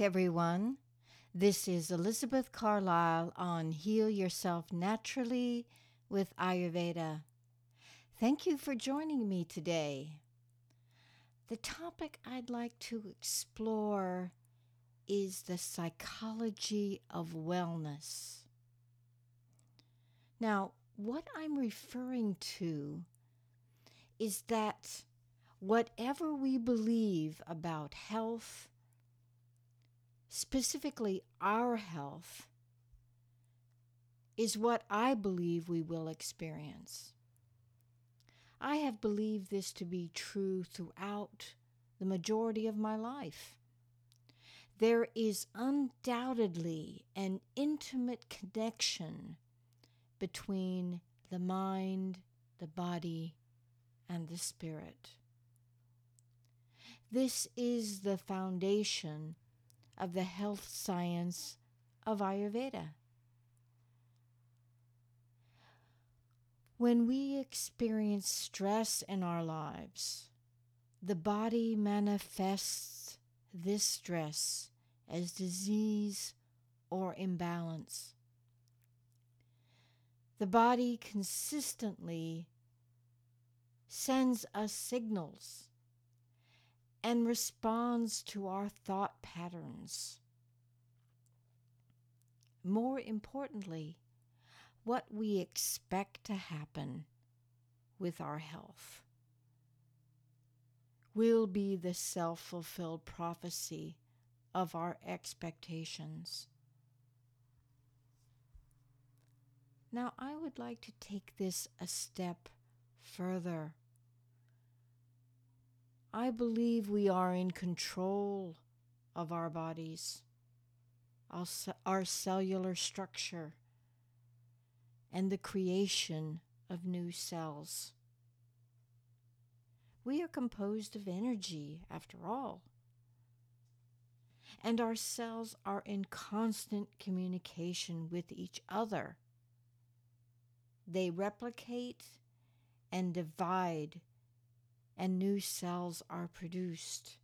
everyone. This is Elizabeth Carlisle on Heal Yourself Naturally with Ayurveda. Thank you for joining me today. The topic I'd like to explore is the psychology of wellness. Now, what I'm referring to is that whatever we believe about health, specifically our health, is what I believe we will experience. I have believed this to be true throughout the majority of my life. There is undoubtedly an intimate connection between the mind, the body, and the spirit. This is the foundation of the health science of Ayurveda. When we experience stress in our lives, the body manifests this stress as disease or imbalance. The body consistently sends us signals and responds to our thought patterns. More importantly, what we expect to happen with our health will be the self fulfilled prophecy of our expectations. Now, I would like to take this a step further. I believe we are in control of our bodies, our cellular structure, and the creation of new cells. We are composed of energy, after all. And our cells are in constant communication with each other. They replicate and divide and new cells are produced.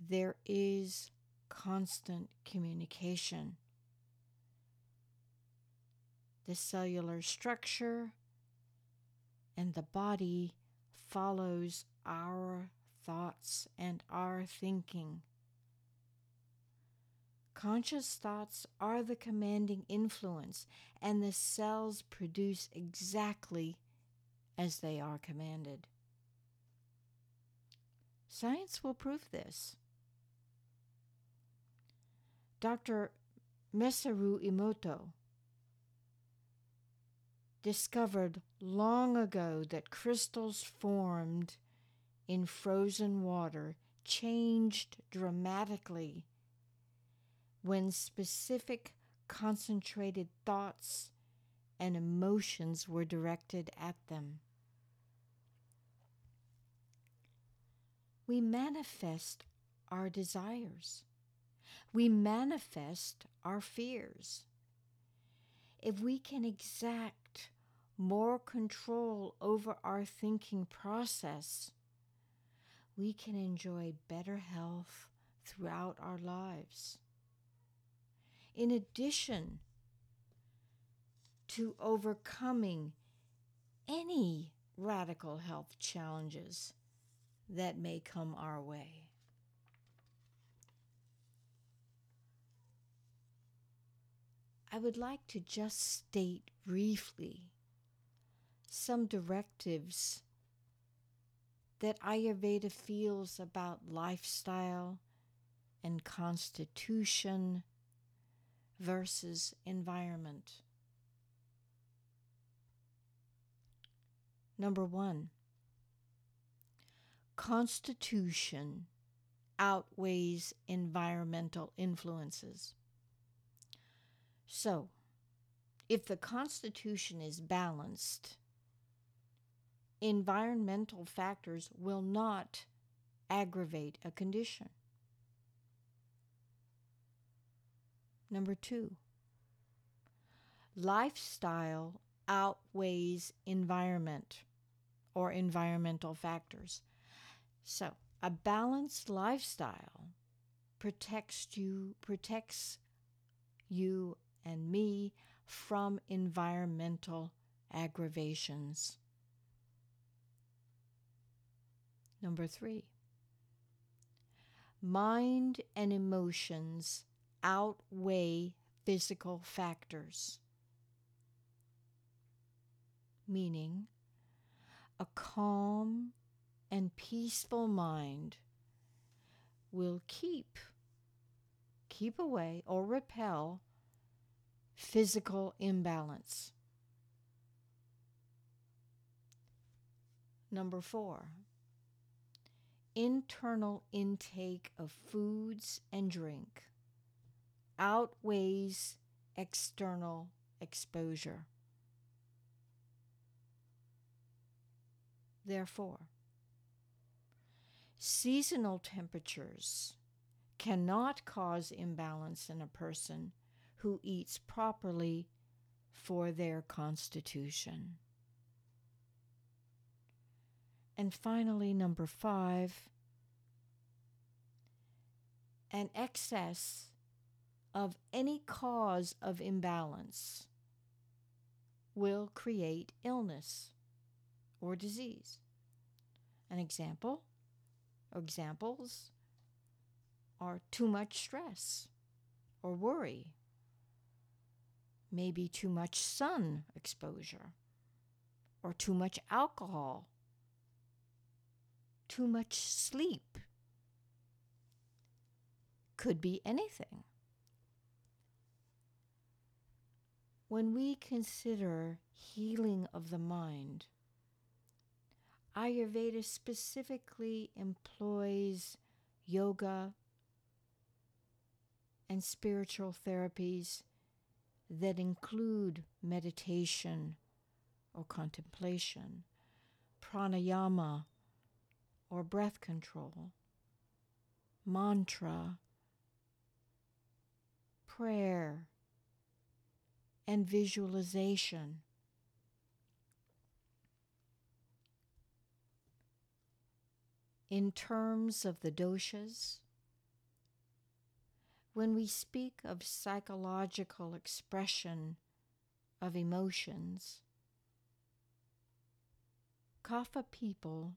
There is constant communication. The cellular structure and the body follows our thoughts and our thinking. Conscious thoughts are the commanding influence, and the cells produce exactly as they are commanded. Science will prove this. Dr. Masaru Emoto discovered long ago that crystals formed in frozen water changed dramatically when specific concentrated thoughts and emotions were directed at them. We manifest our desires. We manifest our fears. If we can exact more control over our thinking process, we can enjoy better health throughout our lives. In addition to overcoming any radical health challenges, that may come our way. I would like to just state briefly some directives that Ayurveda feels about lifestyle and constitution versus environment. Number one, constitution outweighs environmental influences. So, if the constitution is balanced, environmental factors will not aggravate a condition. Number two, lifestyle outweighs environment or environmental factors. So, a balanced lifestyle protects you protects you and me from environmental aggravations. Number 3. Mind and emotions outweigh physical factors. Meaning, a calm and peaceful mind will keep keep away or repel physical imbalance. Number 4 internal intake of foods and drink outweighs external exposure. Therefore, seasonal temperatures cannot cause imbalance in a person who eats properly for their constitution. And finally, number five, an excess of any cause of imbalance will create illness or disease. An example, examples are too much stress or worry, maybe too much sun exposure, or too much alcohol too much sleep. Could be anything. When we consider healing of the mind, Ayurveda specifically employs yoga and spiritual therapies that include meditation or contemplation, pranayama or breath control, mantra, prayer, and visualization. In terms of the doshas, when we speak of psychological expression of emotions, Kapha people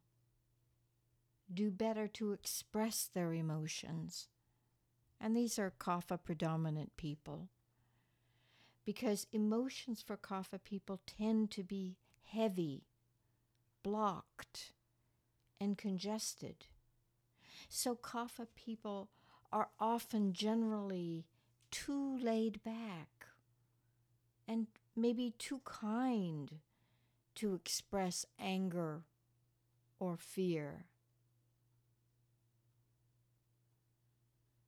do better to express their emotions. And these are Kapha predominant people. Because emotions for Kapha people tend to be heavy, blocked, and congested. So Kapha people are often generally too laid back and maybe too kind to express anger or fear.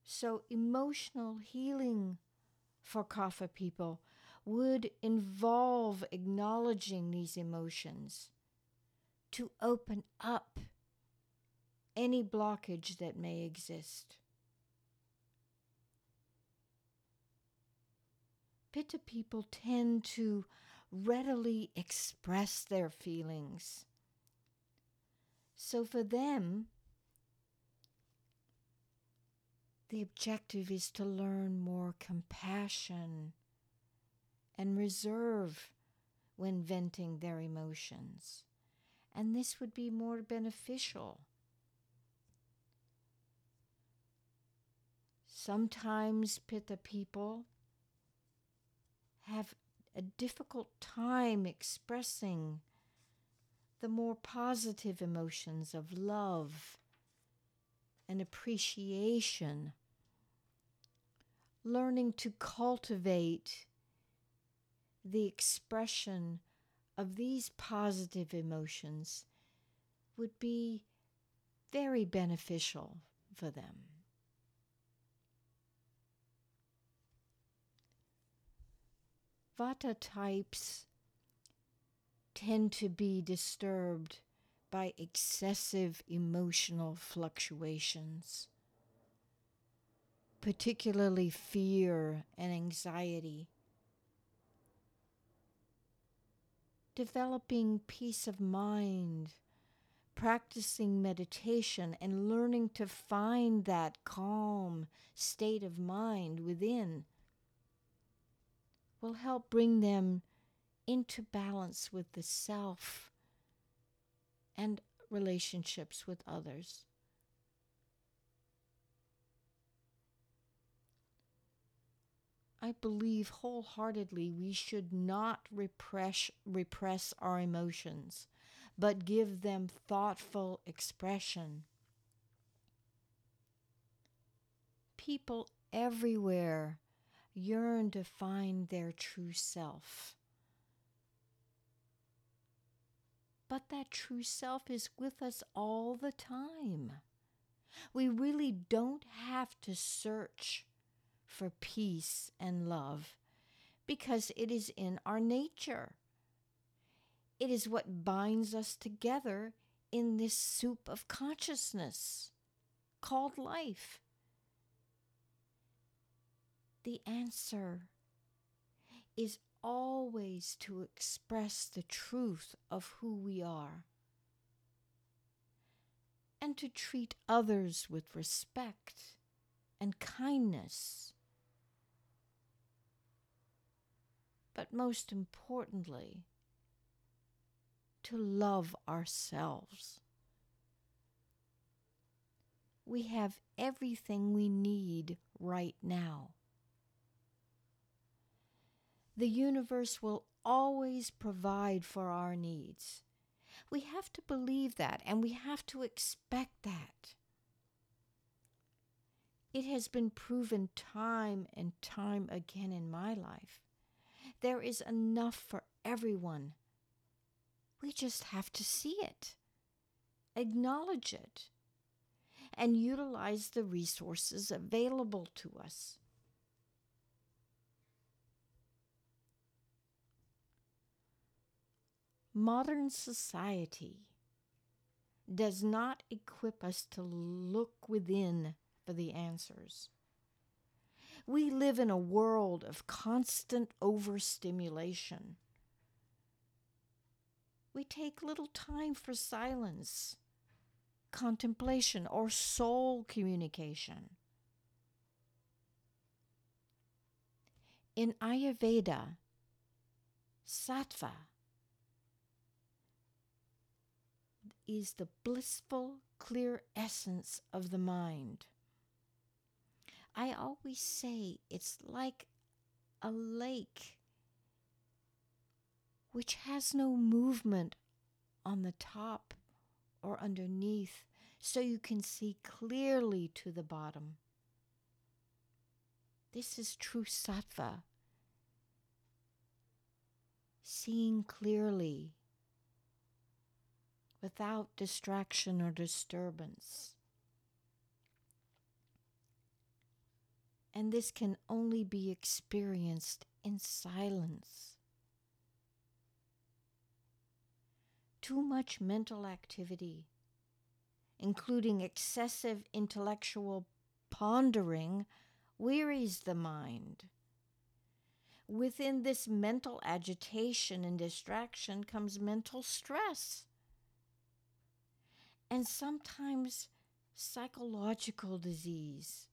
So, emotional healing for Kapha people would involve acknowledging these emotions to open up any blockage that may exist. Pitta people tend to readily express their feelings. So for them, The objective is to learn more compassion and reserve when venting their emotions. And this would be more beneficial. Sometimes Pitta people have a difficult time expressing the more positive emotions of love and appreciation learning to cultivate the expression of these positive emotions would be very beneficial for them. Vata types tend to be disturbed by excessive emotional fluctuations particularly fear and anxiety. Developing peace of mind practicing meditation and learning to find that calm state of mind within will help bring them into balance with the self and relationships with others. I believe wholeheartedly we should not repress, repress our emotions, but give them thoughtful expression. People everywhere yearn to find their true self. But that true self is with us all the time. We really don't have to search for peace and love because it is in our nature. It is what binds us together in this soup of consciousness called life. The answer is always to express the truth of who we are and to treat others with respect and kindness but most importantly, to love ourselves. We have everything we need right now. The universe will always provide for our needs. We have to believe that and we have to expect that. It has been proven time and time again in my life there is enough for everyone. We just have to see it, acknowledge it, and utilize the resources available to us. Modern society does not equip us to look within for the answers. We live in a world of constant overstimulation. We take little time for silence, contemplation, or soul communication. In Ayurveda, sattva is the blissful, clear essence of the mind. I always say it's like a lake which has no movement on the top or underneath, so you can see clearly to the bottom. This is true sattva. Seeing clearly without distraction or disturbance. and this can only be experienced in silence. Too much mental activity, including excessive intellectual pondering, wearies the mind. Within this mental agitation and distraction comes mental stress and sometimes psychological disease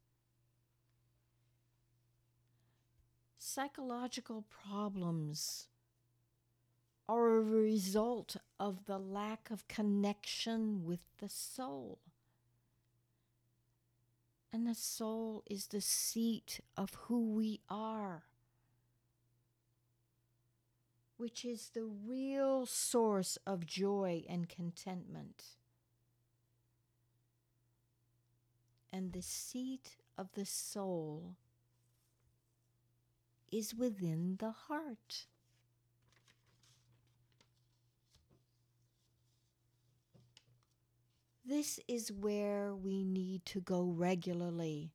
psychological problems are a result of the lack of connection with the soul. And the soul is the seat of who we are, which is the real source of joy and contentment. And the seat of the soul is within the heart. This is where we need to go regularly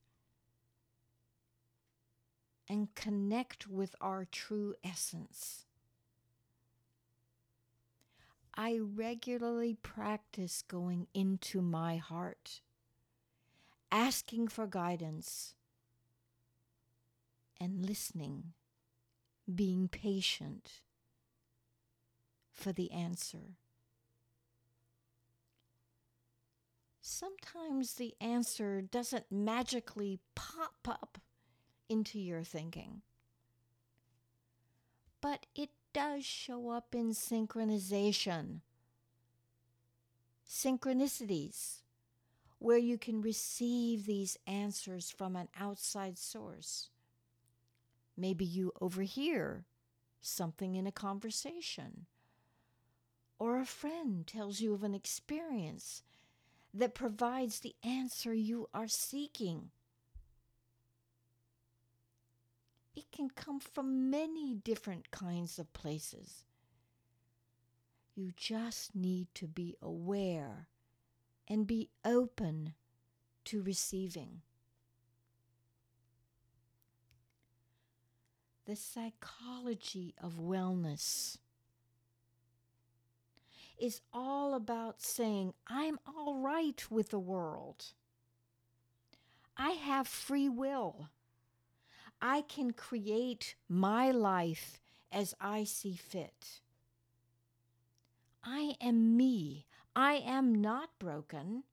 and connect with our true essence. I regularly practice going into my heart, asking for guidance and listening, being patient for the answer. sometimes the answer doesn't magically pop up into your thinking. But it does show up in synchronization, synchronicities, where you can receive these answers from an outside source. Maybe you overhear something in a conversation, or a friend tells you of an experience that provides the answer you are seeking. It can come from many different kinds of places. You just need to be aware and be open to receiving. The psychology of wellness is all about saying, I'm all right with the world. I have free will. I can create my life as I see fit. I am me. I am not broken.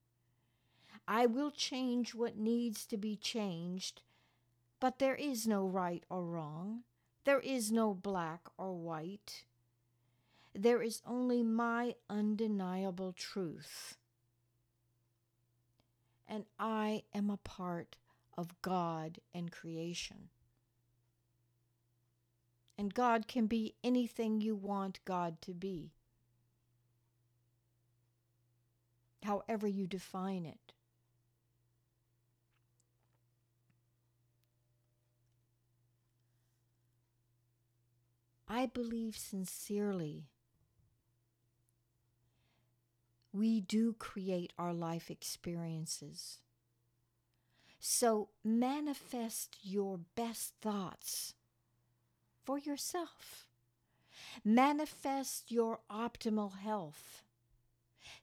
I will change what needs to be changed, but there is no right or wrong. There is no black or white. There is only my undeniable truth. And I am a part of God and creation. And God can be anything you want God to be, however you define it. I believe sincerely we do create our life experiences. So manifest your best thoughts for yourself. Manifest your optimal health.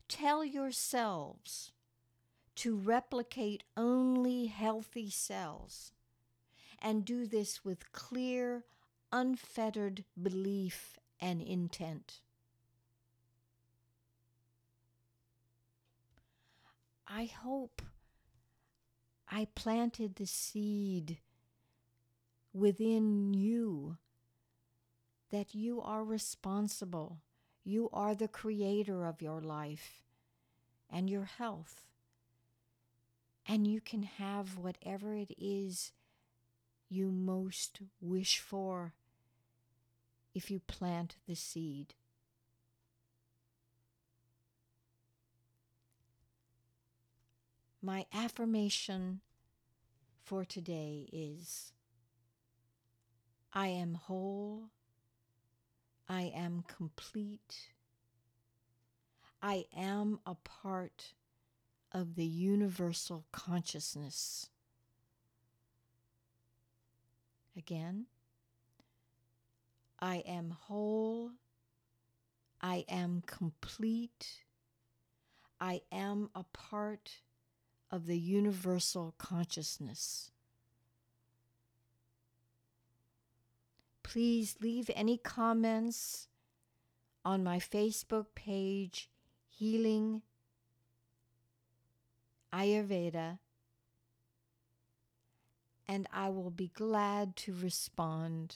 Tell yourselves to replicate only healthy cells and do this with clear, unfettered belief and intent. I hope I planted the seed within you that you are responsible. You are the creator of your life and your health. And you can have whatever it is you most wish for if you plant the seed. My affirmation for today is I am whole, I am complete, I am a part of the universal consciousness. Again, I am whole, I am complete, I am a part of the universal consciousness. Please leave any comments on my Facebook page, Healing Ayurveda, and I will be glad to respond.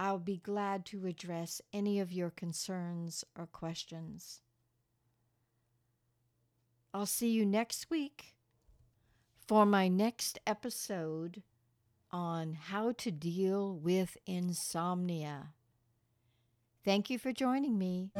I'll be glad to address any of your concerns or questions. I'll see you next week for my next episode on how to deal with insomnia. Thank you for joining me.